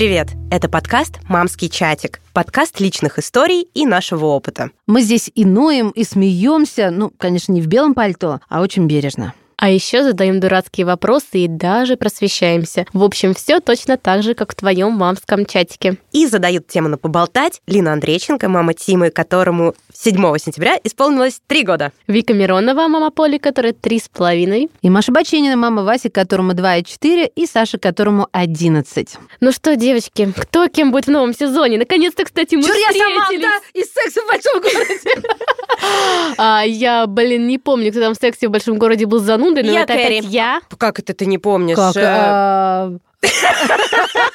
Привет! Это подкаст «Мамский чатик». Подкаст личных историй и нашего опыта. Мы здесь и ноем, и смеемся. Ну, конечно, не в белом пальто, а очень бережно. А еще задаем дурацкие вопросы и даже просвещаемся. В общем, все точно так же, как в твоем мамском чатике. И задают тему на поболтать Лина Андрейченко, мама Тимы, которому 7 сентября исполнилось 3 года. Вика Миронова, мама Поли, которая три с половиной. И Маша Баченина, мама Васи, которому 2 и 4, и Саша, которому 11. Ну что, девочки, кто кем будет в новом сезоне? Наконец-то, кстати, мы Чур я встретились. Саманта из «Секса в большом городе». А, я, блин, не помню, кто там в сексе в большом городе был занудой, но Я это Кэрри. опять я. Как это ты не помнишь? Как?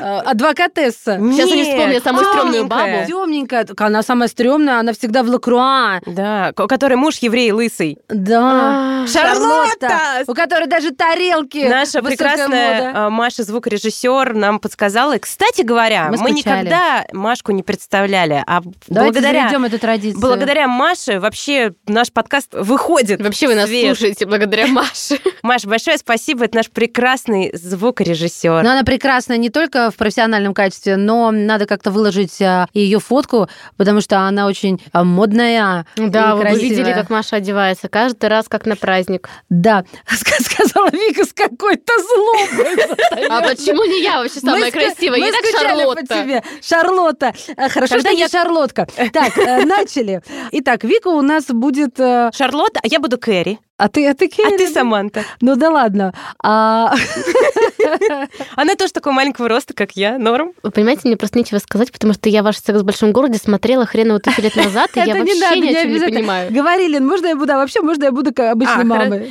Э, Адвокатесса. Сейчас не вспомню самую стрёмную бабу. Темненькая. Она самая стрёмная, она всегда в Лакруа. Да, ко- который муж еврей лысый. Да. А, Шарлотта! У которой даже тарелки. Наша прекрасная а, Маша, звукорежиссер, нам подсказала. Кстати говоря, Мы никогда Машку не представляли, а благодаря, эту традицию. благодаря Маше вообще наш подкаст выходит. Вообще вы нас слушаете благодаря Маше. Маш, большое спасибо, это наш прекрасный звукорежиссер. Но она прекрасна не только в профессиональном качестве, но надо как-то выложить ее фотку, потому что она очень а, модная. Да, и вы красивая. видели, как Маша одевается. Каждый раз как на праздник. Да, ска- сказала Вика с какой-то злобой. А почему не я вообще самая красивая? мы Не так Шарлотта. тебе. Шарлотта. Э, Хорошо, что я я- Шарлотка. Так, э, начали. Итак, Вика у нас будет... э, Шарлотта, а я буду Кэрри, А ты, а ты а Келли? ты Саманта. Ну да ладно. А, Она тоже такого маленького роста, как я, норм. Вы понимаете, мне просто нечего сказать, потому что я ваш секс в большом городе смотрела хреново тысячу лет назад, и я это вообще не надо, ни не о чем не понимаю. Говори, Лен, можно я буду, а вообще можно я буду как обычной А, мамой.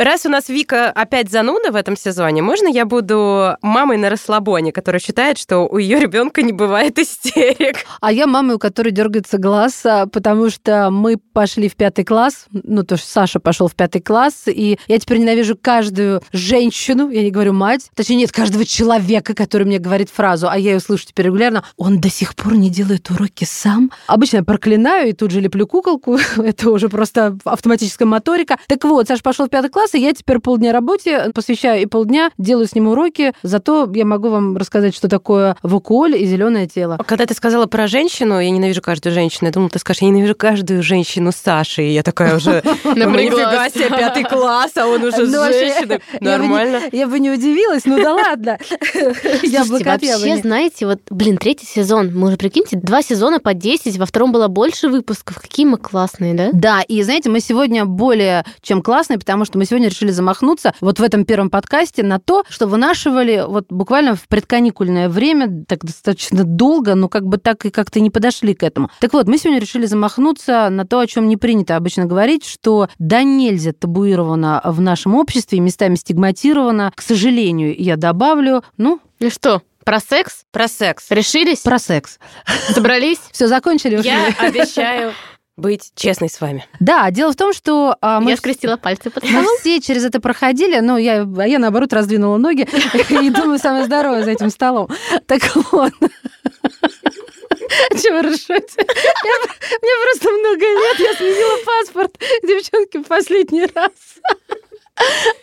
Раз у нас Вика опять зануда в этом сезоне, можно я буду мамой на расслабоне, которая считает, что у ее ребенка не бывает истерик? А я мама, у которой дергается глаз, а, потому что мы пошли в пятый класс, ну, то, что Саша пошел в пятый класс, и я теперь ненавижу каждую женщину, я не говорю мать, точнее, нет, каждого человека, который мне говорит фразу, а я ее слышу теперь регулярно, он до сих пор не делает уроки сам. Обычно я проклинаю и тут же леплю куколку, это уже просто автоматическая моторика. Так вот, Саша пошел в пятый класс, и я теперь полдня работе посвящаю и полдня делаю с ним уроки, зато я могу вам рассказать, что такое вакуоль и зеленое тело. Когда ты сказала про женщину, я ненавижу каждую женщину, я думала, ты скажешь, я ненавижу каждую женщину Саши. И я такая уже, нифига себе, пятый класс, а он уже с Ну, вообще, женщиной. я Нормально. Я бы не удивилась, ну да ладно. От вообще, знаете, вот, блин, третий сезон. Мы уже, прикиньте, два сезона по 10, во втором было больше выпусков. Какие мы классные, да? Да, и знаете, мы сегодня более чем классные, потому что мы сегодня решили замахнуться вот в этом первом подкасте на то, что вынашивали вот буквально в предканикульное время, так достаточно долго, но как бы так и как-то не подошли к этому. Так вот, мы сегодня решили замахнуться на то, о чем не принято обычно говорить, что да нельзя табуировано в нашем обществе и местами стигматировано. К сожалению, я добавлю, ну, Ну что, про секс? Про секс. Решились? про секс. Собрались? Все, закончили? Я обещаю быть честной с вами. Да, дело в том, что а, мы Я скрестила пальцы под Мы столом. все через это проходили, но я, а я наоборот раздвинула ноги и думаю, самое здоровое за этим столом. Так вот. Чего вы ржете? Мне просто много лет, я сменила паспорт, девчонки, в последний раз.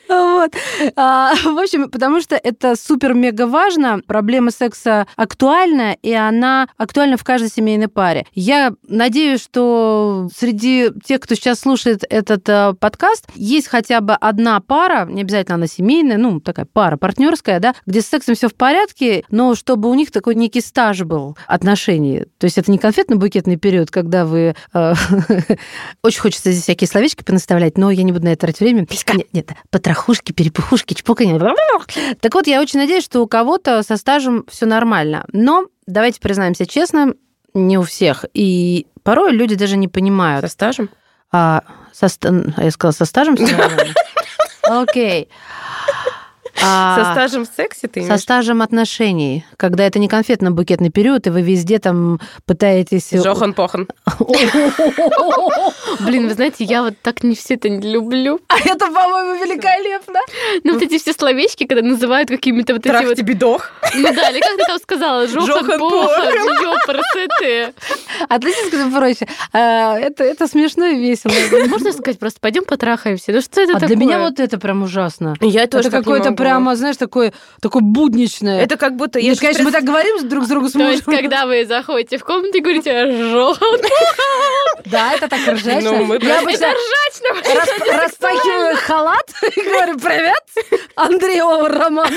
Вот. А, В общем, потому что это супер-мега важно. Проблема секса актуальна, и она актуальна в каждой семейной паре. Я надеюсь, что среди тех, кто сейчас слушает этот э, подкаст, есть хотя бы одна пара, не обязательно она семейная, ну, такая пара партнерская, да, где с сексом все в порядке, но чтобы у них такой некий стаж был отношений. То есть это не конфетно-букетный период, когда вы... э, Очень хочется здесь всякие словечки понаставлять, но я не буду на это тратить время. Нет, нет, потрохушки, перепухушки, чпоканье. Так вот, я очень надеюсь, что у кого-то со стажем все нормально. Но давайте признаемся честно, не у всех. И порой люди даже не понимают. Со стажем? А, со я сказала, со стажем всё нормально? А, Со стажем в сексе ты со имеешь? стажем отношений, когда это не конфетно-букетный период, и вы везде там пытаетесь... Жохан-похан. Блин, вы знаете, я вот так не все это не люблю. А это, по-моему, великолепно. Ну, вот эти все словечки, когда называют какими-то вот эти вот... тебе дох. Ну да, или как ты там сказала? Жохан, Жохан, похан, похан. ёпрсеты. Относитесь к этому проще. А, Это, это смешно и весело. Можно сказать просто, пойдем потрахаемся? Ну что это А такое? для меня вот это прям ужасно. Я тоже это какое-то. Прямо, знаешь, такое, такое будничное. Это как будто... я Нет, же конечно, мы так говорим друг с другом с То есть, мужем. когда вы заходите в комнату и говорите «желтый», Да, это так ржачно. Ну, мы Я обычно ржачно. рас- распахиваю халат и говорю «Привет, Андрей Овар Роман».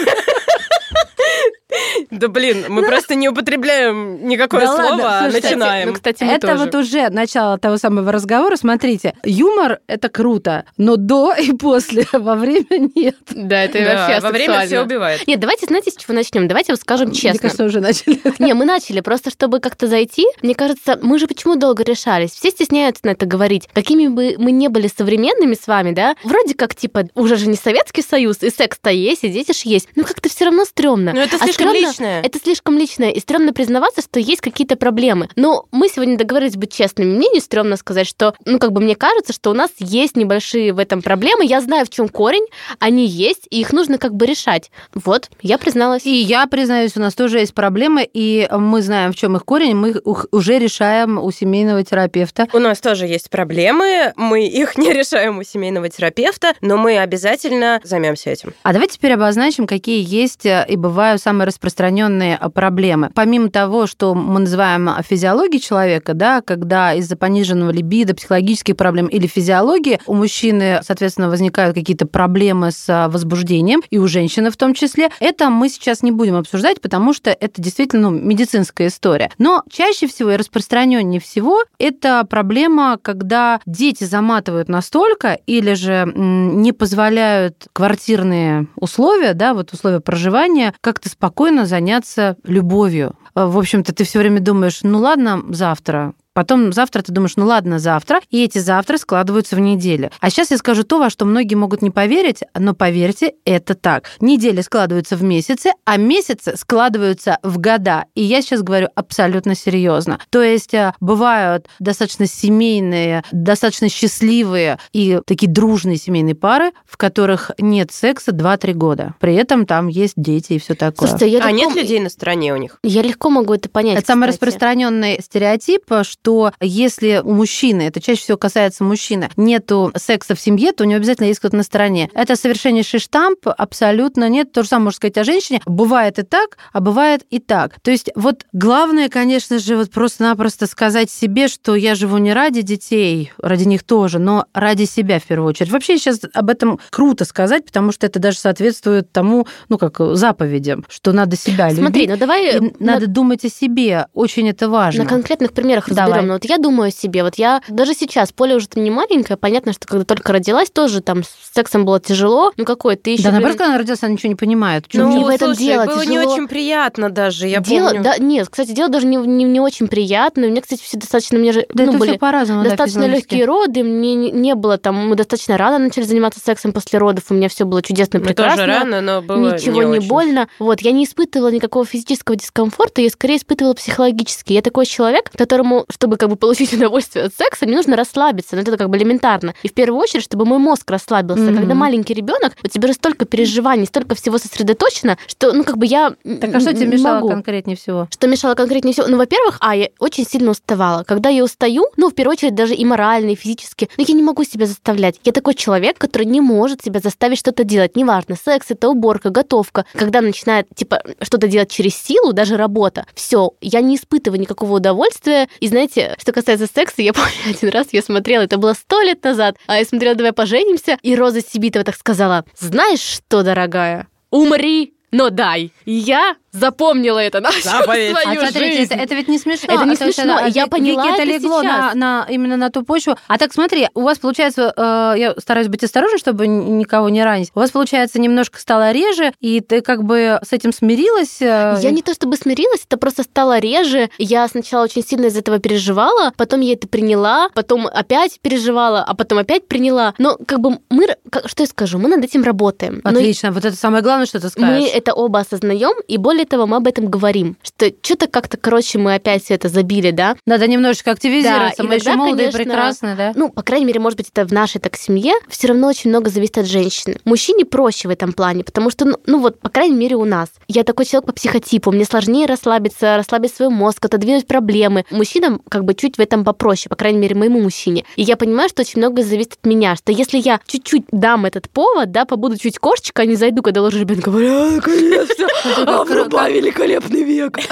Да блин, мы просто не употребляем никакое Да слово, а слушайте, начинаем. Ну, кстати, мы Это тоже. вот уже начало того самого разговора. Смотрите, юмор — это круто, но до и после, во время нет. Да, это Да, вообще во время все убивает. Нет, давайте, знаете, с чего начнем? Давайте вот скажем Мне честно. кажется, уже начали. Не, мы начали, просто чтобы как-то зайти. Мне кажется, мы же почему долго решались? Все стесняются на это говорить. Какими бы мы не были современными с вами, да? Вроде как, типа, уже же не Советский Союз, и секс-то есть, и дети ж есть. Ну, как-то все равно стрёмно. Но это А слишком стрёмно- личное. Это слишком личное, и стрёмно признаваться, что есть какие-то проблемы. Но мы сегодня договорились быть честными. Мне не стрёмно сказать, что, ну, как бы мне кажется, что у нас есть небольшие в этом проблемы. Я знаю, в чем корень, они есть, и их нужно как бы решать. Вот, я призналась. И я признаюсь, у нас тоже есть проблемы, и мы знаем, в чем их корень, мы их уже решаем у семейного терапевта. У нас тоже есть проблемы, мы их не решаем у семейного терапевта, но мы обязательно займемся этим. А давайте теперь обозначим, какие есть э, и бывают самые распространенные э, проблемы. Помимо того, что мы называем физиологией человека, да, когда из-за пониженного либидо, психологических проблем или физиологии у мужчины, соответственно, возникают какие-то проблемы с э, возбуждением, и у женщины в том числе, это мы сейчас не будем обсуждать, потому что это действительно ну, медицинская история. Но чаще всего и распространеннее всего это проблема, когда дети заматывают настолько или же не позволяют квартирные условия, да, вот условия проживания, как-то спокойно заняться любовью. Э, В общем-то, ты все время думаешь, ну ладно, завтра, Потом завтра ты думаешь, ну ладно, завтра. И эти завтра складываются в неделю. А сейчас я скажу то, во что многие могут не поверить, но поверьте, это так. Недели складываются в месяцы, а месяцы складываются в года. И я сейчас говорю абсолютно серьезно. То есть э, бывают достаточно семейные, достаточно счастливые и такие дружные семейные пары, в которых нет секса 2-3 года. При этом там есть дети и все такое. Слушайте, я а легко- нет людей на стороне у них? Я легко могу это понять. Это самый кстати. распространенный стереотип, что если у мужчины, это чаще всего касается мужчины, нету секса в семье, то у него обязательно есть кто-то на стороне. Это совершеннейший штамп, абсолютно нет. То же самое можно сказать о женщине. Бывает и так, а бывает и так. То есть вот главное, конечно же, вот просто-напросто сказать себе, что я живу не ради детей, ради них тоже, но ради себя в первую очередь. Вообще сейчас об этом круто сказать, потому что это даже соответствует тому, ну как заповедям, что надо себя любить. Смотри, ну давай И на- надо думать о себе. Очень это важно. На конкретных примерах Давай. разберем. Ну, вот я думаю о себе. Вот я даже сейчас, Поля уже не маленькая, понятно, что когда только родилась, тоже там с сексом было тяжело. Ну какой ты еще. Да, наоборот, когда она родилась, она ничего не понимает. Ну, не в этом слушай, дело, было не очень приятно даже, я дело, помню. да, нет, кстати, дело даже не, не, не очень приятное. У меня, кстати, все достаточно, мне же, Да ну, это были все по-разному. да, достаточно физиологически. легкие роды, мне не, не было там, мы достаточно рано начали заниматься сексом после родов, у меня все было чудесно, Мы прекрасно. тоже рано, но было Ничего не, очень. больно. Вот, я не испытывала никакого физического дискомфорта, я скорее испытывала психологический. Я такой человек, которому, чтобы как бы получить удовольствие от секса, мне нужно расслабиться. Ну, это как бы элементарно. И в первую очередь, чтобы мой мозг расслабился. Мгм. Когда маленький ребенок, у тебя же столько переживаний, столько всего сосредоточено, что, ну, как бы я Так а что тебе мешало могу. конкретнее всего? Что мешало конкретнее всего? Ну, во-первых, а, я очень сильно уставала. Когда я устаю, ну, в первую очередь, даже и морально, и физически, но я не могу себя заставлять. Я такой человек, который не может себя заставить что-то делать. Неважно, секс это уборка, готовка. Когда начинает, типа, что-то делать через силу, даже работа, все, я не испытываю никакого удовольствия. И знаете, что касается секса, я помню один раз я смотрела, это было сто лет назад, а я смотрела «Давай поженимся», и Роза Сибитова так сказала, знаешь что, дорогая, умри, но дай. И я запомнила это на всю Заповедь. А свою смотрите, жизнь. это, это ведь не смешно. Это не есть смешно, это- я Вики, поняла это это легло на, сейчас. на- именно на ту почву. А так смотри, у вас получается, э, я стараюсь быть осторожной, чтобы никого не ранить. У вас получается немножко стало реже, и ты как бы с этим смирилась. э, Я не то чтобы смирилась, это просто стало реже. Я сначала очень сильно из этого переживала, потом я это приняла, потом опять переживала, а потом опять приняла. Но как бы мы, как- что я скажу, мы над этим работаем. Но Отлично, вот это самое главное, что ты скажешь. Мы это оба осознаем, и более того, мы об этом говорим, что что-то как-то, короче, мы опять все это забили, да? Надо немножечко активизироваться. Да, Мы еще молодые конечно, прекрасные, да? Ну, по крайней мере, может быть, это в нашей так семье, все равно очень много зависит от женщины. Мужчине проще в этом плане, потому что, ну, ну вот, по крайней мере, у нас. Я такой человек по психотипу, мне сложнее расслабиться, расслабить свой мозг, отодвинуть проблемы. Мужчинам как бы чуть в этом попроще, по крайней мере, моему мужчине. И я понимаю, что очень много зависит от меня, что если я чуть-чуть дам этот повод, да, побуду чуть кошечка, а не зайду, когда ложу ребенка, говорю, «А, наконец-то, а, вруба, великолепный век.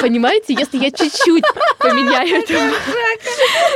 Понимаете, если я чуть-чуть поменяю эту,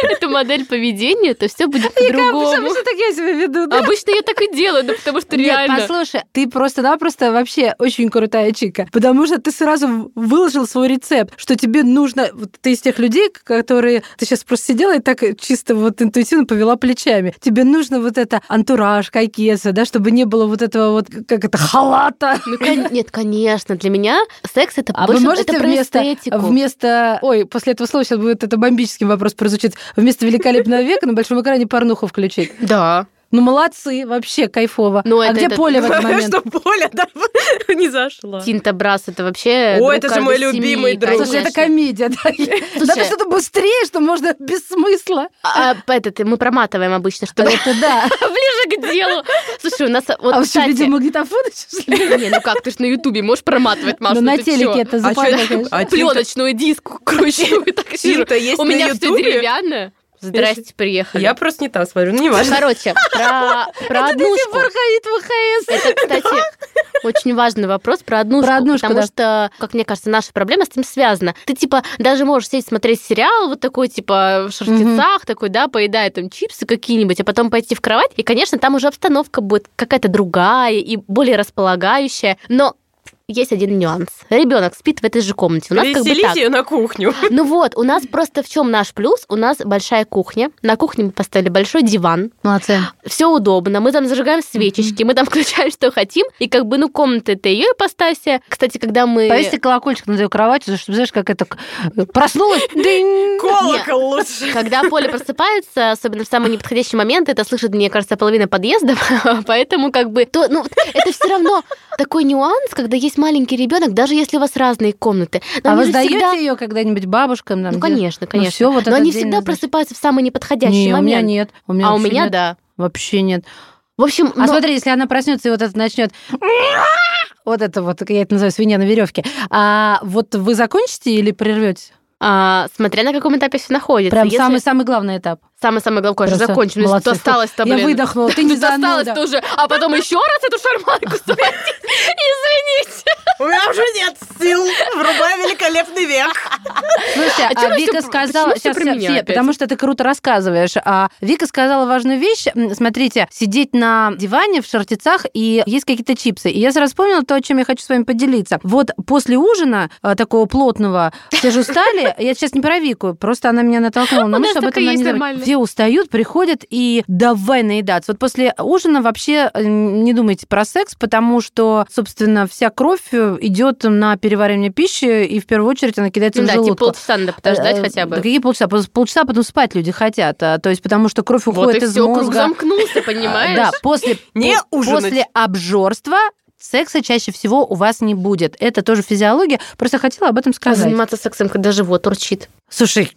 эту модель поведения, то все будет по-другому. Обычно так я себя веду, да? Обычно я так и делаю, ну потому что Нет, реально. послушай, ты просто-напросто вообще очень крутая чика, потому что ты сразу выложил свой рецепт, что тебе нужно... Вот ты из тех людей, которые... Ты сейчас просто сидела и так чисто вот интуитивно повела плечами. Тебе нужно вот это антураж, кайкеса, да, чтобы не было вот этого вот, как это, халата. Ну, кон- нет, конечно, для меня секс это А вы можете это вместо, эстетику. вместо... Ой, после этого слова сейчас будет это бомбический вопрос прозвучит. Вместо великолепного века на большом экране порнуху включить. Да. Ну, молодцы, вообще кайфово. Ну, а это- где это- Поля в этот момент? Что Поля да, не зашла. Тинта Брас это вообще. Друг это же мой любимый друг. Слушай, это комедия, да? Надо что-то быстрее, что можно без смысла. А, этот, мы проматываем обычно, чтобы Это да. ближе к делу. Слушай, у нас вот, А вы что, видеомагнитофон? Не, ну как, ты ж на Ютубе можешь проматывать, Маша, Ну, ну на телеке чё? это А западно, а Пленочную диску кручу и так У меня все деревянное. Здрасте, приехали. Я просто не там смотрю, ну не важно. Короче, про, про однушку. Бархаит ВХС. Это, кстати, очень важный вопрос про однушку. Про однушку, потому да. что, как мне кажется, наша проблема с этим связана. Ты, типа, даже можешь сесть смотреть сериал вот такой, типа, в шортицах, такой, да, поедая там чипсы какие-нибудь, а потом пойти в кровать, и, конечно, там уже обстановка будет какая-то другая и более располагающая. Но есть один нюанс. Ребенок спит в этой же комнате. У нас как бы так. ее на кухню. Ну вот, у нас просто в чем наш плюс? У нас большая кухня. На кухне мы поставили большой диван. Молодцы. Все удобно. Мы там зажигаем свечечки, мы там включаем, что хотим. И как бы, ну, комната это ее ипостасия. Кстати, когда мы... Повесьте колокольчик над ее кроватью, чтобы, знаешь, как это... Проснулась, дынь. Колокол лучше. Когда Поля просыпается, особенно в самый неподходящий момент, это слышит, мне кажется, половина подъезда, поэтому как бы то, ну, это все равно такой нюанс, когда есть маленький ребенок, даже если у вас разные комнаты. Но А вы сдаете всегда- ее когда-нибудь бабушкам? там, Ну, дед- конечно, конечно. всё, вот Но они всегда назначен. просыпаются в самый неподходящий Не, у меня момент. нет. У меня а у меня нет. да. Вообще нет. В общем, А но- смотри, если она проснется и вот это начнет. Вот это вот, я это называю свинья на веревке. А вот вы закончите или прервете? А, смотря на каком этапе все находится. Прям Если- самый-самый главный этап. Главное, конечно, Просто закончим. Ну, молодцы. Что осталось-то, Я блин? выдохнула, ты не Осталось зануда. тоже. А потом еще раз эту шарманку. Извините. У меня уже нет сил. Врубай великолепный век. Слушайте, А а, Вика всё- сказала... Сейчас, все, все, опять? потому что ты круто рассказываешь. А Вика сказала важную вещь. Смотрите, сидеть на диване в шортицах и есть какие-то чипсы. И я сразу вспомнила то, о чем я хочу с вами поделиться. Вот после ужина а, такого плотного, все же устали, я сейчас не про Вику, просто она меня натолкнула на У нас мысль об этом есть нормально. Все устают, приходят и давай наедаться. Вот после ужина вообще э, не думайте про секс, потому что, собственно, вся кровь э, идет на переваривание пищи, и в первую очередь она кидается Ну в да, желудок. типа полчаса надо подождать Э, хотя да бы. какие полчаса? Пол- Полчаса потом спать люди хотят. а, То есть потому что кровь Вот уходит и из все, круг мозга. замкнулся, А, понимаешь? Да, после, Не после обжорства секса чаще всего у вас не будет. Это тоже физиология. Просто хотела об этом А сказать. заниматься сексом, когда живот урчит. Слушай,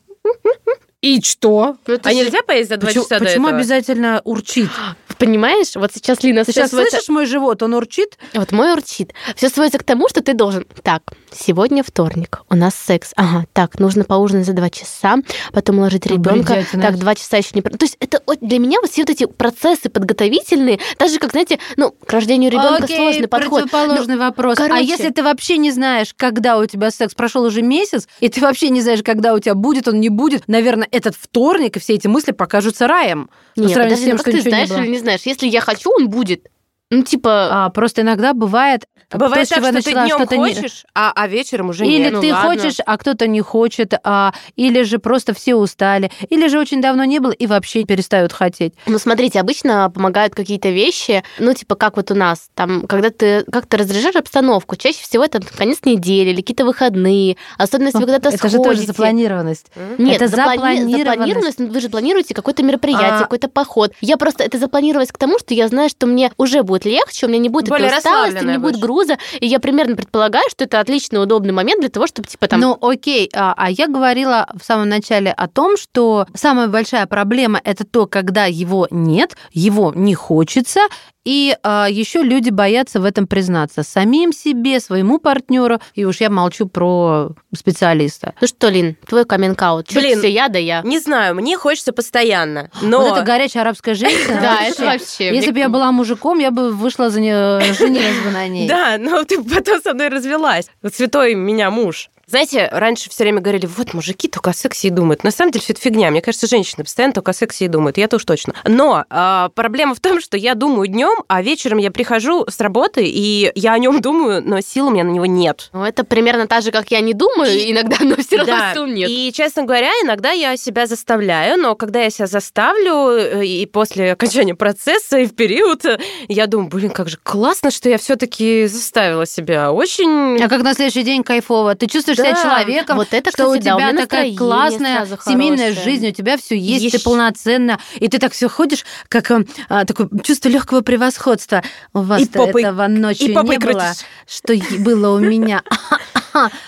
и что? Ну, это А же- нельзя поесть за два Почему, часа до почему этого? обязательно урчит? Понимаешь, вот сейчас Лина сейчас сводится- слышишь мой живот? Он урчит? Вот мой урчит. Все сводится к тому, что ты должен. Так, сегодня вторник, у нас секс. Ага, так, нужно поужинать за два часа, потом уложить Ну, ребенка. Так, два часа еще не. То есть это для меня вот все вот эти процессы подготовительные, даже как знаете, ну к рождению ребенка Окей, сложный подход. противоположный вопрос. А короче. если ты вообще не знаешь, когда у тебя секс прошел уже месяц, и ты вообще не знаешь, когда у тебя будет, он не будет, наверное, этот вторник и все эти мысли покажутся раем. по Нет, сравнению с подожди, тем, ну что ты не знаешь было. или не знаешь? Если я хочу, он будет. Ну типа. А, просто иногда бывает... Бывает то, так, я что ты днем что-то не- хочешь, а, а вечером уже Или нет. ну ты ладно. хочешь, а кто-то не хочет, а, или же просто все устали, или же очень давно не было и вообще перестают хотеть. Ну, смотрите, обычно помогают какие-то вещи, ну, типа, как вот у нас, там, когда ты как-то разряжаешь обстановку, чаще всего это конец недели или какие-то выходные, особенно если вы куда-то Это же тоже сходите. запланированность. Нет, это заплани- запланированность. запланированность, вы же планируете какое-то мероприятие, А. какой-то поход. Я просто, это запланировалось к тому, что я знаю, что мне уже будет легче, у меня не будет Более этой усталости, не будет будешь. Груза, и я примерно предполагаю, что это отличный, удобный момент для того, чтобы, типа, там... Ну, окей, а, а я говорила в самом начале о том, что самая большая проблема это то, когда его нет, его не хочется, и еще люди боятся в этом признаться самим себе, своему партнеру, и уж я молчу про специалиста. Ну что, Лин, твой каминг-аут. Чё Блин, все я да я. Не знаю, мне хочется постоянно. Но... Вот это горячая арабская женщина. Да, это вообще... Если бы я была мужиком, я бы вышла за нее, женилась бы на ней. Да, но ты потом со мной развелась. Святой меня муж. Знаете, раньше все время говорили, вот мужики только о сексе и думают. На самом деле все это фигня. Мне кажется, женщины постоянно только о сексе и думают. Я-то уж точно. Но а, проблема в том, что я думаю днем, а вечером я прихожу с работы, и я о нем думаю, но сил у меня на него нет. Ну, это примерно так же, как я не думаю И- иногда, но все равно Да, сил нет. И, честно говоря, иногда я себя заставляю, но когда я себя заставлю, э, и после окончания процесса, и в период, э, я думаю, блин, как же классно, что я все таки заставила себя. Очень... А как на следующий день кайфово? Ты чувствуешь себя Да. человеком, Вот это, что у кстати, да, у тебя меня такая настроение классная семейная хорошее. жизнь, у тебя все есть, ты Ещё- полноценна, и ты так все ходишь, как эм, а, такое чувство легкого превосходства. У вас И попой- этого ночью и попой не было, крутишь. что е- было у меня.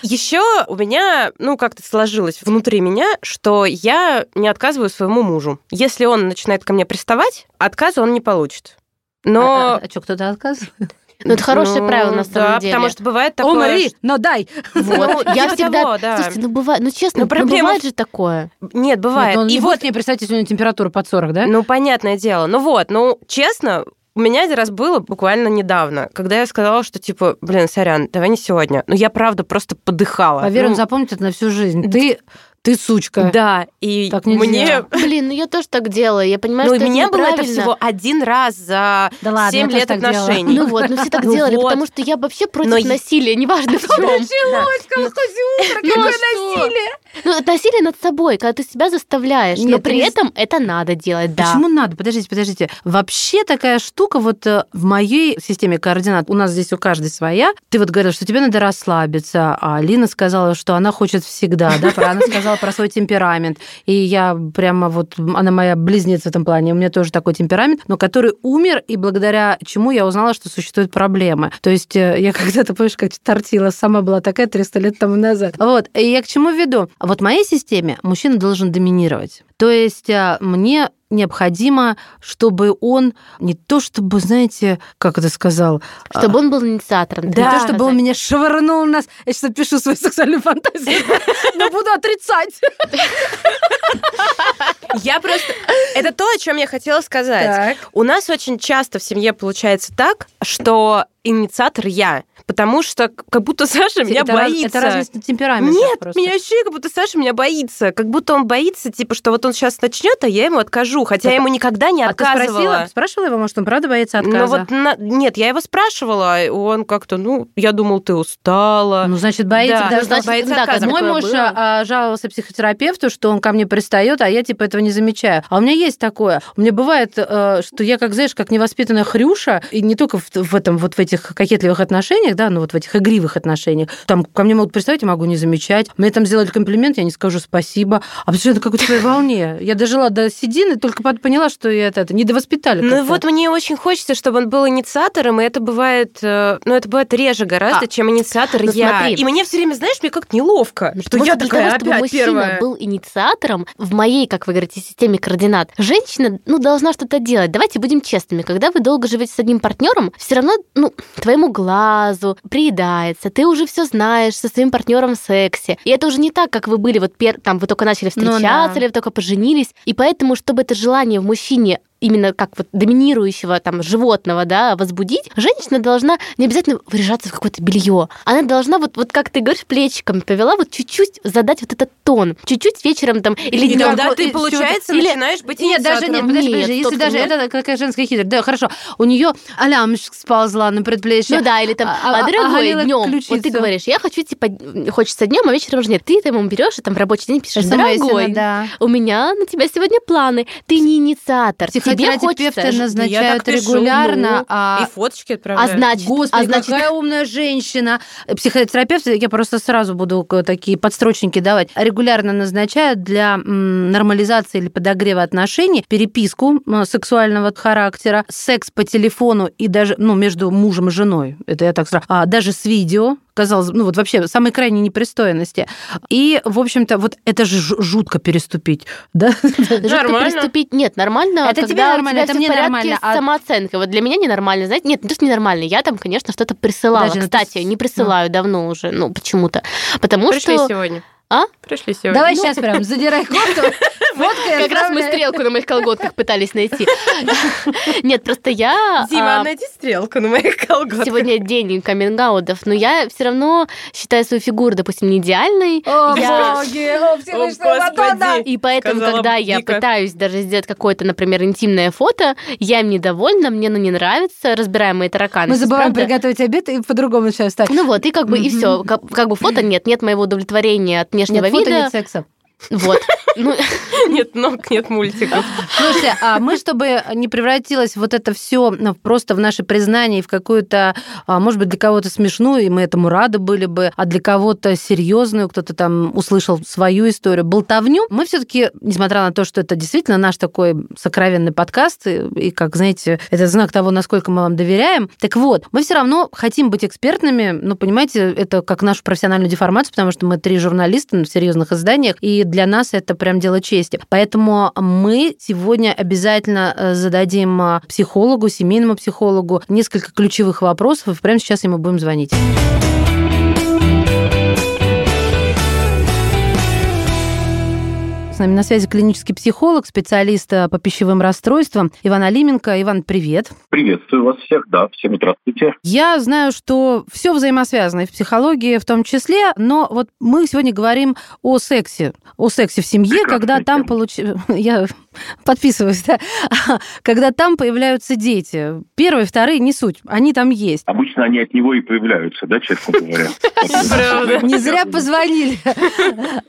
Еще у меня, ну, как-то сложилось внутри меня, что я не отказываю своему мужу. Если он начинает ко мне приставать, отказа он не получит. Но... А что, кто-то отказывает? Ну, это хорошее Ну, правило, на самом да, деле. потому что бывает такое... Умри, но дай! Вот. Ну, Я типа всегда... того, да. Слушайте, ну бывает, ну честно, Ну, ну, проблема бывает же такое. Нет, бывает. Он И не вот мне у него температура под 40, да? Ну, понятное дело. Ну вот, ну, честно, у меня один раз было буквально недавно, когда я сказала, что, типа, блин, сорян, давай не сегодня. Но я, правда, просто подыхала. Поверь, он Ну, запомнит это на всю жизнь. Ты, ты сучка. Да, и Так нельзя. мне... Блин, ну я тоже так делаю. Я понимаю, Ну, что у меня было это всего один раз за Да ладно, я 7 тоже лет делала. отношений. Ну вот, ну все так Ну делали, вот. потому что я вообще против Но насилия, неважно в чем. Началось колхозе утро, какое а насилие! Ну, это насилие над собой, когда ты себя заставляешь, но при этом это надо делать, да. Почему надо? Подождите, подождите. Вообще такая штука вот э, в моей системе координат, у нас здесь у каждой своя. Ты вот говорила, что тебе надо расслабиться, а Лина сказала, что она хочет всегда, да, она сказала про свой темперамент. И я прямо вот, она моя близнец в этом плане, у меня тоже такой темперамент, но который умер, и благодаря чему я узнала, что существуют проблемы. То есть э, я когда-то, помнишь, как тортила, сама была такая 300 лет тому назад. Вот, и я к чему веду? Вот в моей системе мужчина должен доминировать. То есть а, мне необходимо, чтобы он не то чтобы, знаете, как это сказал, Чтобы он был инициатором. не Да. то чтобы он меня швырнул нас. Я сейчас пишу свою сексуальную фантазию, но буду отрицать. Я просто... Это то, о чем я хотела сказать. У нас очень часто в семье получается так, что инициатор я, потому что как будто Саша меня Это раз- боится. Это разность темперамента Нет, просто. меня ощущение, как будто Саша меня боится. Как будто он боится, типа, что вот он сейчас начнет, а я ему откажу. Хотя я ему никогда не А ты отказывала. спросила, спрашивала его, может, он правда боится отказа? Ну вот, на- нет, я его спрашивала, и он как-то, ну, я думал, ты устала. Ну, значит, боится. Да, потому ну, значит, боится да, отказа. Мой муж было. а, жаловался психотерапевту, что он ко мне пристает, а я типа этого не замечаю. А у меня есть такое. У меня бывает, э, что я, как знаешь, как невоспитанная хрюша, и не только в, в этом вот в этих кокетливых отношениях, да, ну вот в этих игривых отношениях. Там ко мне могут приставать, я могу не замечать. Мне там сделали комплимент, я не скажу спасибо. А я на какой-то своей волне. Я дожила до седины, только поняла, что я это, это не довоспитали. Ну вот мне очень хочется, чтобы он был инициатором, и это бывает, э, ну это бывает реже гораздо, А, чем инициатор ну я. смотри. И мне все время, знаешь, мне как-то неловко, Ну, что я такая того, чтобы опять мужчина первая. был инициатором в моей, как вы говорите, системе координат, женщина, ну, должна что-то делать. Давайте будем честными. Когда вы долго живете с одним партнером, все равно, ну, твоему глазу приедается, ты уже все знаешь со своим партнером в сексе. И это уже не так, как вы были, вот пер... там вы только начали Ну да. встречаться, или вы только поженились. И поэтому, чтобы это желание в мужчине именно как вот доминирующего там животного, да, возбудить, женщина должна не обязательно выряжаться в какое-то белье. Она должна вот, вот как ты говоришь, плечиками повела, вот чуть-чуть задать вот этот тон. Чуть-чуть вечером там или И днем. тогда вот, ты, получается, Или- начинаешь быть Нет, даже нет, подожди, Нет, подожди, если даже нет. это какая женская хитрость. Да, хорошо. У нее алямчик сползла на предплечье. Ну да, или там, А- а, а- дорогой, днем. Вот ключицу. ты говоришь, я хочу, типа, хочется днем, а вечером же нет. Ты там ему берешь и там в рабочий день пишешь, дорогой, да. у меня на тебя сегодня планы. Ты не инициатор. Тихо, психотерапевты хочется. назначают регулярно, ну, а И фоточки А отправляют. значит, Господи, а значит, какая умная женщина. Психотерапевт, я просто сразу буду такие подстрочники давать, регулярно назначают для нормализации или подогрева отношений переписку сексуального характера, секс по телефону и даже, ну, между мужем и женой, это я так сразу, а, даже с видео, казалось, ну вот вообще самой крайней непристойности. И, в общем-то, вот это же жу- жутко переступить, да? Жутко Нормально. переступить. Нет, нормально. Это тебе нормально, это мне нормально, а- самооценкой. Вот для меня ненормально, знаете, нет, не то, что ненормально. Я там, конечно, что-то присылала. Ну Кстати, не присылаю давно уже, ну, почему-то. Потому что... сегодня. А? Пришли сегодня. Давай сейчас прям задирай кофту, Как раз мы стрелку на моих колготках пытались найти. Нет, просто я... Дима, а, найди стрелку на моих колготках. Сегодня день камингаутов, но я все равно считаю свою фигуру, допустим, не идеальной. О, Я- боги, о, О, Всевышняя Мадонна! Господи. И поэтому, когда я пытаюсь даже сделать какое-то, например, интимное фото, я им недовольна, мне оно не нравится, разбираем мои тараканы. Мы забываем правда. приготовить обед и по-другому начинаем ставить. Ну вот, и как бы и все. Как, как бы фото нет, нет моего удовлетворения от внешнего Нет фото, вида. нет секса. Вот. Ну, Нет ног, нет мультиков. Слушайте, а мы, чтобы не превратилось вот это все просто в наше признание в какую-то, а, может быть, для кого-то смешную, и мы этому рады были бы, а для кого-то серьезную, кто-то там услышал свою историю, болтовню, мы все-таки, несмотря на то, что это действительно наш такой сокровенный подкаст, и, как знаете, это знак того, насколько мы вам доверяем. Так вот, мы все равно хотим быть экспертными, ну, понимаете, это как нашу профессиональную деформацию, потому что мы три журналиста в серьезных изданиях, и для нас это прям дело чести. Поэтому мы сегодня обязательно э, зададим э, психологу, семейному психологу несколько ключевых вопросов, и прямо сейчас ему будем звонить. С нами на связи клинический психолог, специалист э, по пищевым расстройствам Иван Алименко. Иван, привет. Приветствую вас всех, да, всем здравствуйте. Я знаю, что все взаимосвязано, и в психологии в том числе, но вот мы сегодня говорим о сексе, о сексе в семье, Прекрасная когда там получ... Я подписываюсь, да? Когда там появляются дети. Первые, вторые, не суть, они там есть. Обычно они от него и появляются, да, честно говоря. Не зря позвонили.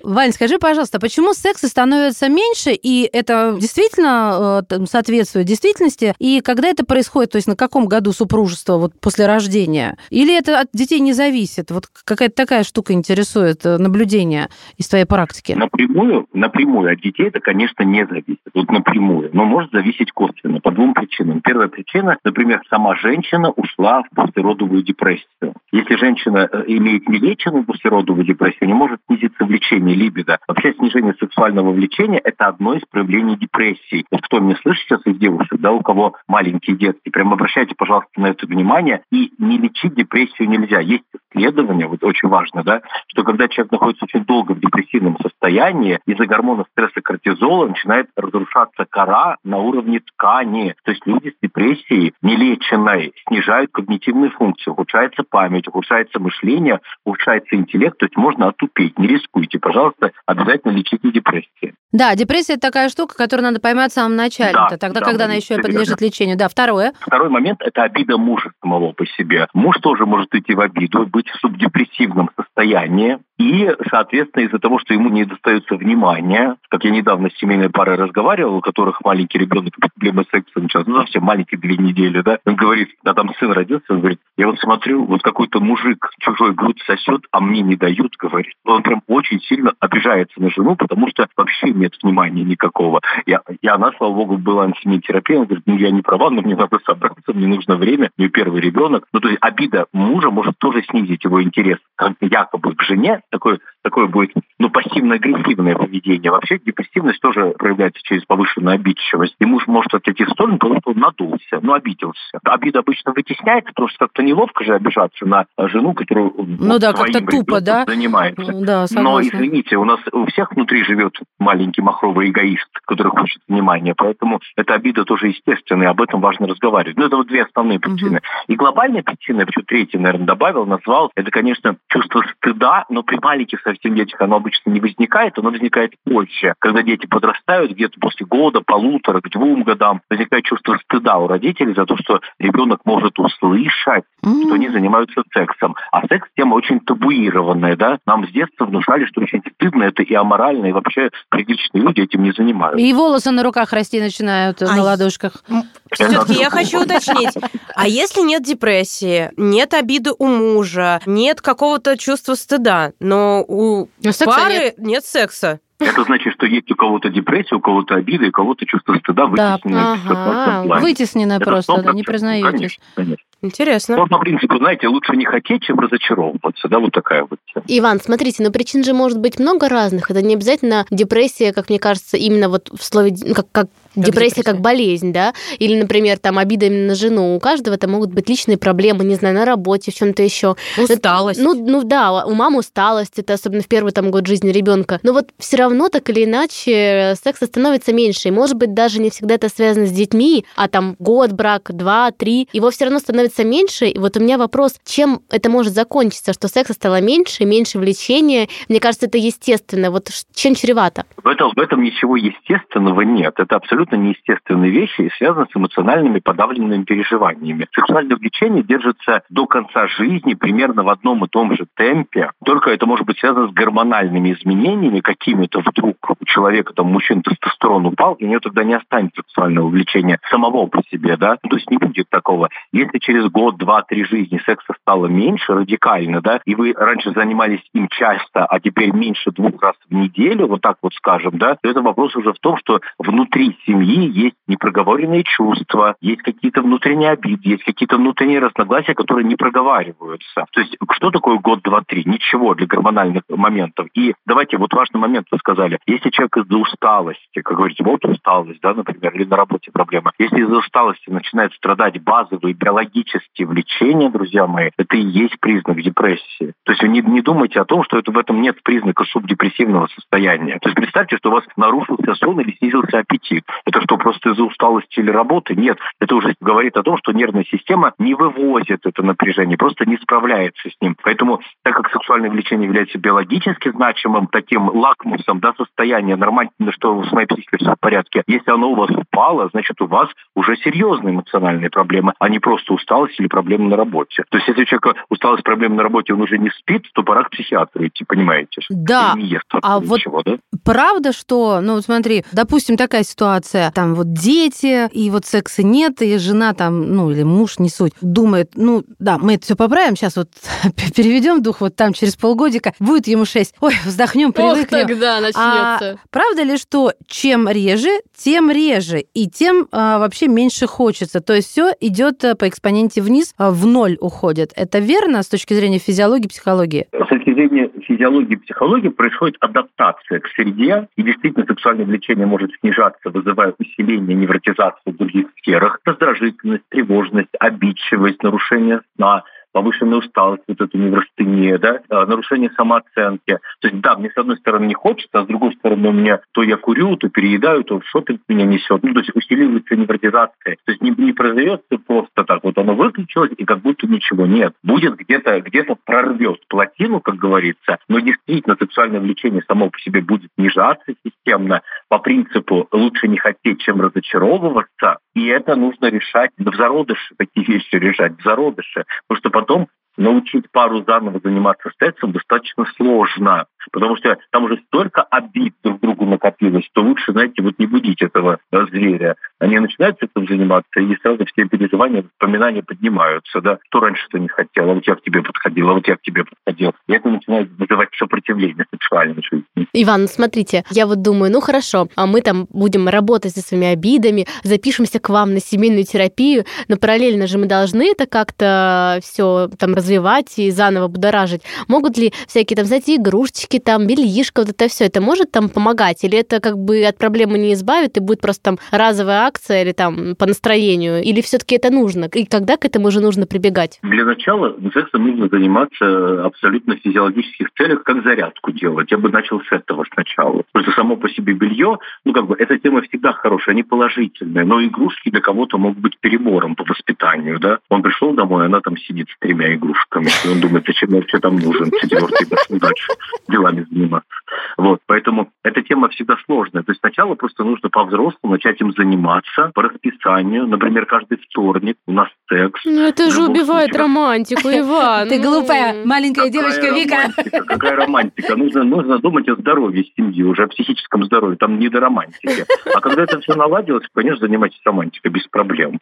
Вань, скажи, пожалуйста, почему секса становится меньше, и это действительно э, соответствует действительности, и когда это происходит, то есть на каком году супружества вот после рождения? Или это от детей не зависит? Вот какая-то такая штука интересует, э, наблюдение из твоей практики. Напрямую, напрямую от детей это, конечно, не зависит. Вот напрямую. Но может зависеть косвенно по двум причинам. Первая причина, например, сама женщина ушла в послеродовую депрессию. Если женщина э, имеет нелеченную послеродовую депрессию, не может снизиться влечение, либидо. Вообще снижение сексуального влечения – это одно из проявлений депрессии. Вот кто меня слышит сейчас из девушек, да, у кого маленькие детки, прям обращайте, пожалуйста, на это внимание. И не лечить депрессию нельзя. Есть исследования, вот очень важно, да, что когда человек находится очень долго в депрессивном состоянии, из-за гормона стресса кортизола начинает разрушаться кора на уровне ткани. То есть люди с депрессией нелеченной снижают когнитивные функции, ухудшается память, ухудшается мышление, ухудшается интеллект, то есть можно отупеть. Не рискуйте, пожалуйста, обязательно лечите депрессию. Да, депрессия – это такая штука, которую надо поймать в самом начале, Да, тогда, да, когда она еще и подлежит лечению. Да, второе. Второй момент – это обида мужа самого по себе. Муж тоже может идти в обиду, быть в субдепрессивном состоянии. И, соответственно, из-за того, что ему не достается внимания, как я недавно с семейной парой разговаривал, у которых маленький ребенок проблемы с сексом сейчас, ну, совсем маленький две недели, да, он говорит, да, там сын родился, он говорит, я вот смотрю, вот какой-то мужик чужой грудь сосет, а мне не дают, говорит. Он прям очень сильно обижается на жену, потому что вообще нет внимания никакого. Я, и она, слава богу, была на семейной терапии, он говорит, ну, я не права, но мне надо собраться, мне нужно время, мне первый ребенок. Ну, то есть обида мужа может тоже снизить его интерес якобы к жене, такое, такое будет, ну, пассивно-агрессивное поведение. Вообще депрессивность тоже проявляется через повышенную обидчивость. И муж может отойти в сторону, потому что он надулся, ну, обиделся. Обида обычно вытесняется, потому что как-то неловко же обижаться на жену, которую Ну да, как-то тупо, да? занимается. Да, Но, согласна. извините, у нас у всех внутри живет маленький махровый эгоист, который хочет внимания, поэтому эта обида тоже естественная, и об этом важно разговаривать. Ну, это вот две основные причины. И глобальная причина, я еще третью, наверное, добавил, назвал, это, конечно, чувство стыда, но при маленьких совсем детях оно обычно не возникает, оно возникает позже. Когда дети подрастают, где-то после года, полутора, к двум годам, возникает чувство стыда у родителей за то, что ребенок может услышать, mm-hmm. что они занимаются сексом. А секс тема очень табуированная, да? Нам с детства внушали, что очень стыдно, это и аморально, и вообще приличные люди этим не занимаются. И волосы на руках расти начинают, а на ладошках. Все-таки я хочу уточнить. А если нет депрессии, нет обиды у мужа, нет какого-то чувства стыда, но у но пары нет. нет секса? Это значит, что есть у кого-то депрессия, у кого-то обида, и у кого-то чувство стыда вытесненное. Да, ага. Вытесненное просто, да, не признаетесь. Конечно, конечно. Интересно. Ну, по принципу, знаете, лучше не хотеть, чем разочаровываться, да, вот такая вот тема. Иван, смотрите, но причин же может быть много разных. Это не обязательно депрессия, как мне кажется, именно вот в слове, как, как как депрессия, депрессия как болезнь, да, или, например, там обида именно на жену. У каждого это могут быть личные проблемы, не знаю, на работе, в чем-то еще. Усталость. Ну, ну да, у мамы усталость, это особенно в первый там год жизни ребенка. Но вот все равно так или иначе секса становится меньше. И может быть даже не всегда это связано с детьми, а там год брак, два, три, его все равно становится меньше. И вот у меня вопрос, чем это может закончиться, что секса стало меньше, меньше влечения. Мне кажется, это естественно. Вот чем чревато? В этом, в этом ничего естественного нет. Это абсолютно неестественные вещи и связаны с эмоциональными подавленными переживаниями. Сексуальное влечение держится до конца жизни примерно в одном и том же темпе, только это может быть связано с гормональными изменениями какими-то вдруг. У человека, там, мужчин тестостерон упал, и у него тогда не останется сексуального влечения самого по себе, да? То есть не будет такого. Если через год, два, три жизни секса стало меньше радикально, да, и вы раньше занимались им часто, а теперь меньше двух раз в неделю, вот так вот скажем, да, то это вопрос уже в том, что внутри семьи есть непроговоренные чувства, есть какие-то внутренние обиды, есть какие-то внутренние разногласия, которые не проговариваются. То есть что такое год, два, три? Ничего для гормональных моментов. И давайте, вот важный момент вы сказали. Если человек из-за усталости, как говорите, вот усталость, да, например, или на работе проблема. Если из-за усталости начинают страдать базовые биологические влечения, друзья мои, это и есть признак депрессии. То есть вы не, не думайте о том, что это в этом нет признака субдепрессивного состояния. То есть представьте, что у вас нарушился сон или снизился аппетит. Это что, просто из-за усталости или работы? Нет. Это уже говорит о том, что нервная система не вывозит это напряжение, просто не справляется с ним. Поэтому, так как сексуальное влечение является биологически значимым таким лакмусом да, состояния, нормально, что с моей психикой все в порядке, если оно у вас упало, значит, у вас уже серьезные эмоциональные проблемы, а не просто усталость или проблемы на работе. То есть, если у человека усталость, проблемы на работе, он уже не спит, то пора к психиатру идти, понимаете? Да. не ест а ничего, вот да? правда, что, ну, смотри, допустим, такая ситуация, там вот дети, и вот секса нет, и жена там, ну, или муж, не суть, думает, ну, да, мы это все поправим, сейчас вот переведем дух, вот там через полгодика, будет ему шесть, ой, вздохнем, привыкнем. Ох, тогда начнется. А правда ли, что чем реже, тем реже, и тем а, вообще меньше хочется? То есть все идет э, по экспоненте вниз, а, в ноль уходит. Это верно с точки зрения физиологии, психологии? С точки зрения физиологии психологии происходит адаптация к среде, и действительно сексуальное влечение может снижаться, вызывают усиление невротизации в других сферах, раздражительность, тревожность, обидчивость, нарушение сна, повышенная усталость, вот эту неврастения, да, а, нарушение самооценки. То есть, да, мне с одной стороны не хочется, а с другой стороны у меня то я курю, то переедаю, то шопинг меня несет. Ну, то есть усиливается невротизация. То есть не, не произойдется просто так, вот оно выключилось, и как будто ничего нет. Будет где-то где прорвет плотину, как говорится, но действительно сексуальное влечение само по себе будет снижаться системно. По принципу лучше не хотеть, чем разочаровываться. И это нужно решать в зародыше, такие вещи решать в зародыше. Потому что потом научить пару заново заниматься сексом достаточно сложно, потому что там уже столько обид друг другу накопилось, что лучше, знаете, вот не будить этого зверя. Они начинают этим заниматься, и сразу все переживания, воспоминания поднимаются, да, кто раньше-то не хотел, а вот я к тебе подходил, а вот я к тебе подходил. И это начинает вызывать сопротивление сексуальной жизни. Иван, смотрите, я вот думаю, ну хорошо, а мы там будем работать со своими обидами, запишемся к вам на семейную терапию, но параллельно же мы должны это как-то все там развивать и заново будоражить? Могут ли всякие там, знаете, игрушечки, там, бельишко, вот это все, это может там помогать? Или это как бы от проблемы не избавит и будет просто там разовая акция или там по настроению? Или все-таки это нужно? И когда к этому уже нужно прибегать? Для начала сексом нужно заниматься абсолютно в физиологических целях, как зарядку делать. Я бы начал с этого сначала. Просто само по себе белье, ну как бы эта тема всегда хорошая, они положительные, но игрушки для кого-то могут быть перебором по воспитанию, да. Он пришел домой, она там сидит с тремя игрушками. И он думает, зачем я вообще там нужен? Четвертый пошел дальше. Делами заниматься. Вот, поэтому эта тема всегда сложная. То есть сначала просто нужно по-взрослому начать им заниматься по расписанию. Например, каждый вторник у нас секс. Ну это же убивает случае... романтику, Иван. Ты ну. глупая маленькая девочка Вика. Какая романтика? Нужно, нужно думать о здоровье семьи, уже о психическом здоровье. Там не до романтики. А когда это все наладилось, конечно, занимайтесь романтикой без проблем.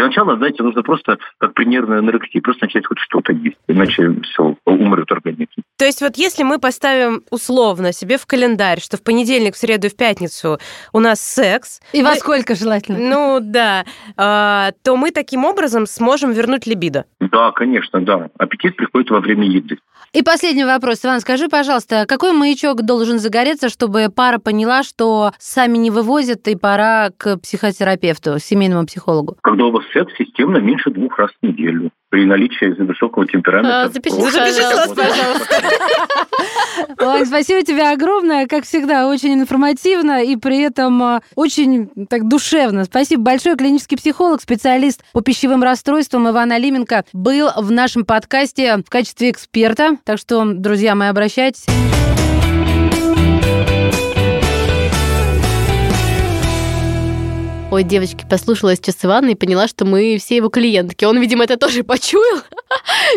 Для начала, знаете, нужно просто, как при нервной анорексии, просто начать хоть что-то есть, иначе все, умрет организм. То есть вот если мы поставим условно себе в календарь, что в понедельник, в среду и в пятницу у нас секс... И во сколько желательно? Ну, да. А, то мы таким образом сможем вернуть либидо. Да, конечно, да. Аппетит приходит во время еды. И последний вопрос. Иван, скажи, пожалуйста, какой маячок должен загореться, чтобы пара поняла, что сами не вывозят и пора к психотерапевту, семейному психологу? Когда у вас секс системно меньше двух раз в неделю при наличии высокого темперамента. А, запишите, запишите пожалуйста. Ой, спасибо тебе огромное, как всегда, очень информативно и при этом а, очень так душевно. Спасибо большое. Клинический психолог, специалист по пищевым расстройствам Иван Алименко был в нашем подкасте в качестве эксперта. Так что, друзья мои, обращайтесь. Ой, девочки, послушала сейчас Ивана и поняла, что мы все его клиентки. Он, видимо, это тоже почуял.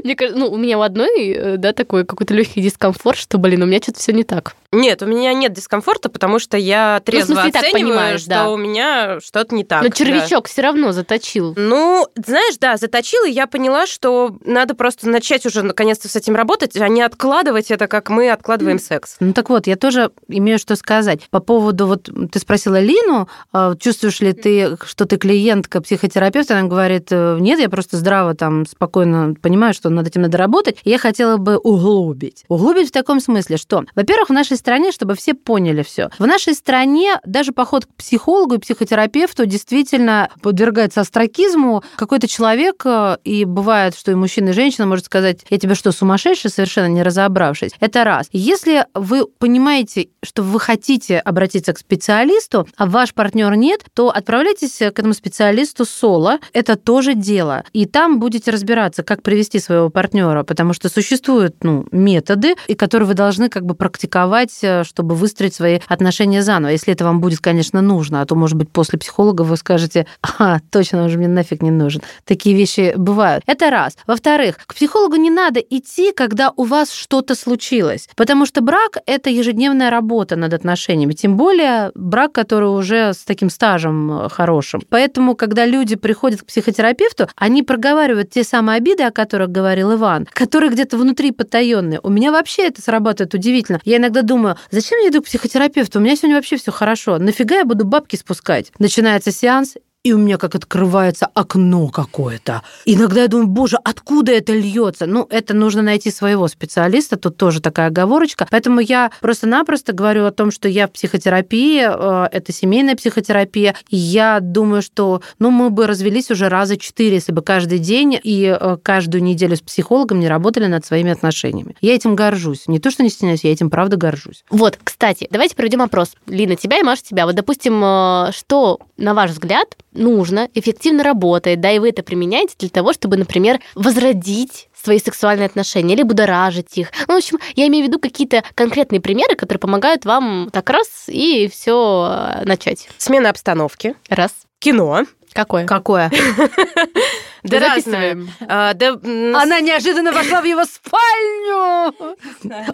Мне кажется, ну, у меня у одной, э, да, такой какой-то легкий дискомфорт, что, блин, у меня что-то все не так. Нет, у меня нет дискомфорта, потому что я трезво ну, смысле, оцениваю, так понимаешь, что да. у меня что-то не так. Но червячок да. все равно заточил. Ну, знаешь, да, заточил, и я поняла, что надо просто начать уже наконец-то с этим работать, а не откладывать это, как мы откладываем секс. Ну так вот, я тоже имею что сказать. По поводу, вот ты спросила Лину, а, чувствуешь ли ты, что ты клиентка психотерапевта? Она говорит, «Э, нет, я просто здраво там спокойно понимаю, что над этим надо работать. Я хотела бы углубить. Углубить в таком смысле, что, во-первых, в нашей стране, чтобы все поняли все. В нашей стране даже поход к психологу и психотерапевту действительно подвергается астракизму. Какой-то человек, э, и бывает, что и мужчина, и женщина может сказать, я тебе что, сумасшедший, совершенно не разобравшись. Это раз. Если вы понимаете, что вы хотите обратиться к специалисту, а ваш партнер нет, то отправляйтесь к этому специалисту соло. Это тоже дело. И там будете разбираться, как привести своего партнера, потому что существуют ну, методы, и которые вы должны как бы практиковать э, чтобы выстроить свои отношения заново. Если это вам будет, конечно, нужно, а то, может быть, после психолога вы скажете, а, точно, он же мне нафиг не нужен. Такие вещи бывают. Это раз. Во-вторых, к психологу не надо идти, когда у вас что-то случилось, потому что брак – это ежедневная работа над отношениями, тем более брак, который уже с таким стажем э, хорошим. Поэтому, когда люди приходят к психотерапевту, они проговаривают те самые обиды, о которых говорил Иван, которые где-то внутри потаенные. У меня вообще это срабатывает удивительно. Я иногда думаю, зачем я иду к психотерапевту? У меня сегодня вообще все хорошо. Нафига я буду бабки спускать? Начинается сеанс, и у меня как открывается окно какое-то. Иногда я думаю, боже, откуда это льется? Ну, это нужно найти своего специалиста, тут тоже такая оговорочка. Поэтому я просто-напросто говорю о том, что я в психотерапии, э, это семейная психотерапия, и я думаю, что ну, мы бы развелись уже раза четыре, если бы каждый день и э, каждую неделю с психологом не работали над своими отношениями. Я этим горжусь. Не то, что не стесняюсь, я этим правда горжусь. Вот, кстати, давайте проведем опрос. Лина, тебя и Маша, тебя. Вот, допустим, э, что, на ваш взгляд, нужно, эффективно работает, да, и вы это применяете для того, чтобы, например, возродить свои сексуальные отношения или будоражить их. Ну, в общем, я имею в виду какие-то конкретные примеры, которые помогают вам так раз и все э, начать. Смена обстановки. Раз. Кино. Какое? Какое? Да разное. А, да, Она неожиданно вошла в его спальню.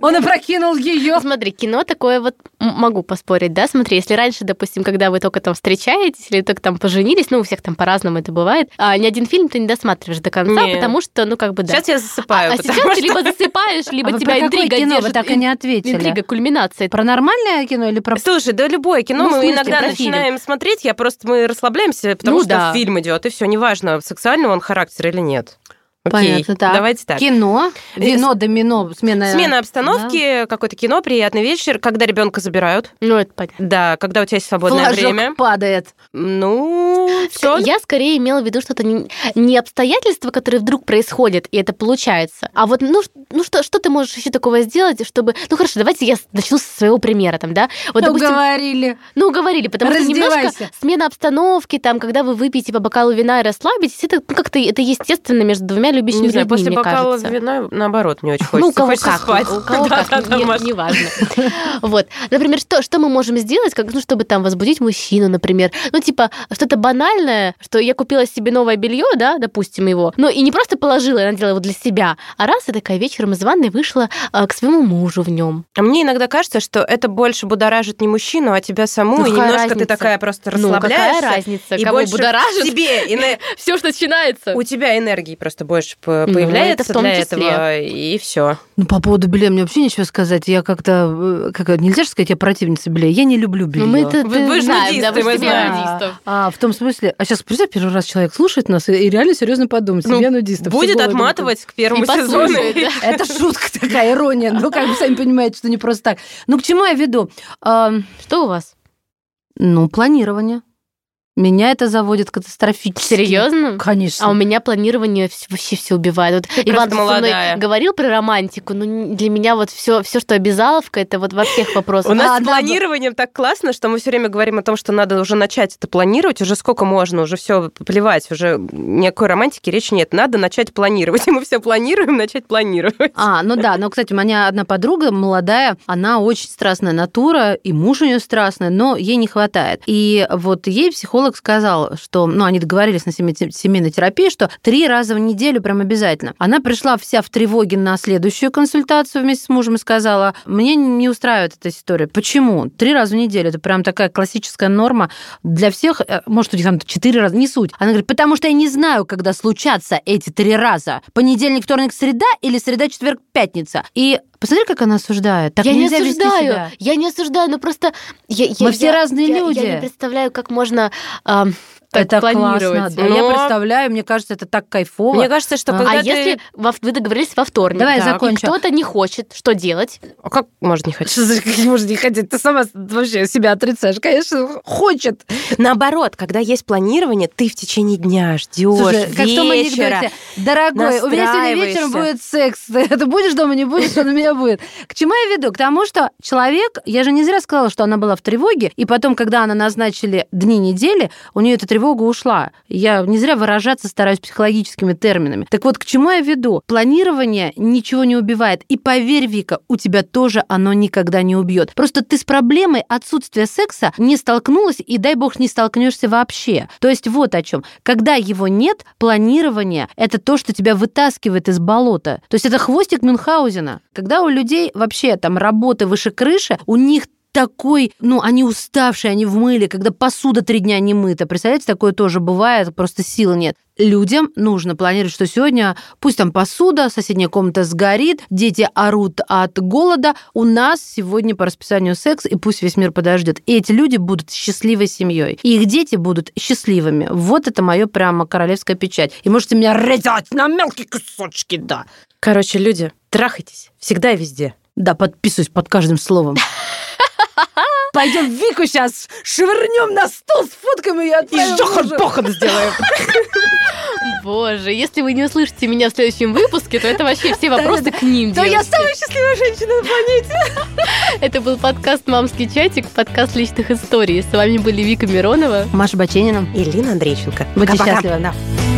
Он опрокинул ее. Смотри, кино такое вот могу поспорить, да? Смотри, если раньше, допустим, когда вы только там встречаетесь или только там поженились, ну, у всех там по-разному это бывает, а ни один фильм ты не досматриваешь до конца, Нет. потому что, ну, как бы, да. Сейчас я засыпаю. А, а сейчас что... ты либо засыпаешь, либо а тебя интрига кино держит. Вы так и не ответили. Интрига, кульминация. Про нормальное кино или про... Слушай, да любое кино ну, мы смысле, иногда начинаем фильм. смотреть, я просто, мы расслабляемся, потому ну, что да. фильм идет, и все, неважно, сексуального он характер или нет. Окей, Понятно, так. давайте так. Кино, вино, домино, смена... Смена обстановки, да. какое-то кино, приятный вечер, когда ребенка забирают. Ну, это понятно. Да, когда у тебя есть свободное Флажок время. падает. Ну, все. Я скорее имела в виду что-то не, не обстоятельства, которые вдруг происходят, и это получается. А вот, ну, ну что, что ты можешь еще такого сделать, чтобы... Ну, хорошо, давайте я начну со своего примера, там, да? Вот, ну, допустим, уговорили. Ну, уговорили, потому что немножко смена обстановки, там, когда вы выпьете по бокалу вина и расслабитесь, это ну, как-то это естественно между двумя людьми любящими Не знаю, людьми, после мне бокала кажется. вина, наоборот, не очень хочется. Ну, у кого Хочется как, спать. у кого как, не- Маш. неважно. Вот. Например, что, что мы можем сделать, как, ну, чтобы там возбудить мужчину, например. Ну, типа, что-то банальное, что я купила себе новое белье, да, допустим, его, но и не просто положила и надела его для себя, а раз и такая вечером из ванной вышла а, к своему мужу в нем. А Мне иногда кажется, что это больше будоражит не мужчину, а тебя саму, Ну, и немножко ты разница? такая просто Ну, какая расслабляешься. разница, и кого будоражит? тебе Все, что начинается. у тебя энергии просто больше Ну, появляется это в том для числе. этого, и все. Ну, по поводу белья мне вообще ничего сказать. Я как-то... э, Как, нельзя же сказать, я противница белья. Я не люблю белье. Ну, мы это Вы- вы ж знаем, да, нудисты, вы мы же знаем. нудистов. А, в том смысле... А сейчас, представь, первый раз человек слушает нас и, и реально серьезно подумает. Ну, Семья нудистов. Будет отматывать к первому И сезону. Это шутка такая, ирония. Ну, как вы сами понимаете, что не просто так. Ну, к чему я веду? Что у вас? ну, планирование. Меня это заводит катастрофически. Серьезно? Конечно. А у меня планирование вообще все убивает. Вот Ты Иван просто со мной молодая. говорил про романтику, но н- для меня вот все, все, что обязаловка, это вот во всех вопросах. У нас А, с да, планированием так классно, что мы все время говорим о том, что надо уже начать это планировать, уже сколько можно, уже все плевать, уже никакой романтики речи нет. Надо начать планировать. И мы все планируем начать планировать. А, ну да, но, кстати, у меня одна подруга молодая, она очень страстная натура, и муж у нее страстный, но ей не хватает. И вот ей психолог сказал, что, ну, они договорились на семей- семейной терапии, что три раза в неделю прям обязательно. Она пришла вся в тревоге на следующую консультацию вместе с мужем и сказала, мне не устраивает эта история. Почему? Три раза в неделю. Это прям такая классическая норма для всех. Э, Может, у них там четыре раза, не суть. Она говорит, потому что я не знаю, когда случатся эти три раза. Понедельник, вторник, среда или среда, четверг, пятница. И посмотри, как она осуждает. Так я не осуждаю, я не осуждаю, но просто я, я- Мы все я- разные я- люди. Я не представляю, как можно ам, так это планировать. классно. Да, Я Но- представляю, мне кажется, это так кайфово. Мне кажется, что А когда А ты- если во- вы договорились во вторник, Давай я да, и закончу. кто-то не хочет, что делать? А как может не хотеть? Что как можно не хотеть? Ты сама вообще себя отрицаешь. Конечно, хочет. Наоборот, когда есть планирование, ты в течение дня ждешь Слушай, как в том анекдоте. Дорогой, у меня сегодня вечером будет секс. Ты будешь дома, не будешь, он у меня будет. К чему я веду? К тому, что человек, я же не зря сказала, что она была в тревоге, и потом, когда она назначили дни недели, у нее эта тревога ушла. Я не зря выражаться стараюсь психологическими терминами. Так вот, к чему я веду? Планирование ничего не убивает. И поверь, Вика, у тебя тоже оно никогда не убьет. Просто ты с проблемой отсутствия секса не столкнулась, и дай бог не столкнешься вообще. То есть вот о чем. Когда его нет, планирование — это то, что тебя вытаскивает из болота. То есть это хвостик Мюнхгаузена. Когда у людей вообще там работы выше крыши, у них такой, ну, они уставшие, они в мыле, когда посуда три дня не мыта. Представляете, такое тоже бывает, просто сил нет. Людям нужно планировать, что сегодня пусть там посуда, соседняя комната сгорит, дети орут от голода, у нас сегодня по расписанию секс, и пусть весь мир подождет. И эти люди будут счастливой семьей. И их дети будут счастливыми. Вот это мое прямо королевская печать. И можете меня резать на мелкие кусочки, да. Короче, люди, трахайтесь всегда и везде. Да, подписываюсь под каждым словом. Пойдем Вику сейчас швырнем на стол, сфоткаем ее И жохан-похан сделаем. Боже, если вы не услышите меня в следующем выпуске, то это вообще все вопросы к ним Да я девочки. самая счастливая женщина на планете. Это был подкаст «Мамский чатик», подкаст личных историй. С вами были Вика Миронова. Маша Баченина. И Лина Андрейченко. Будьте Пока-пока. счастливы. Да.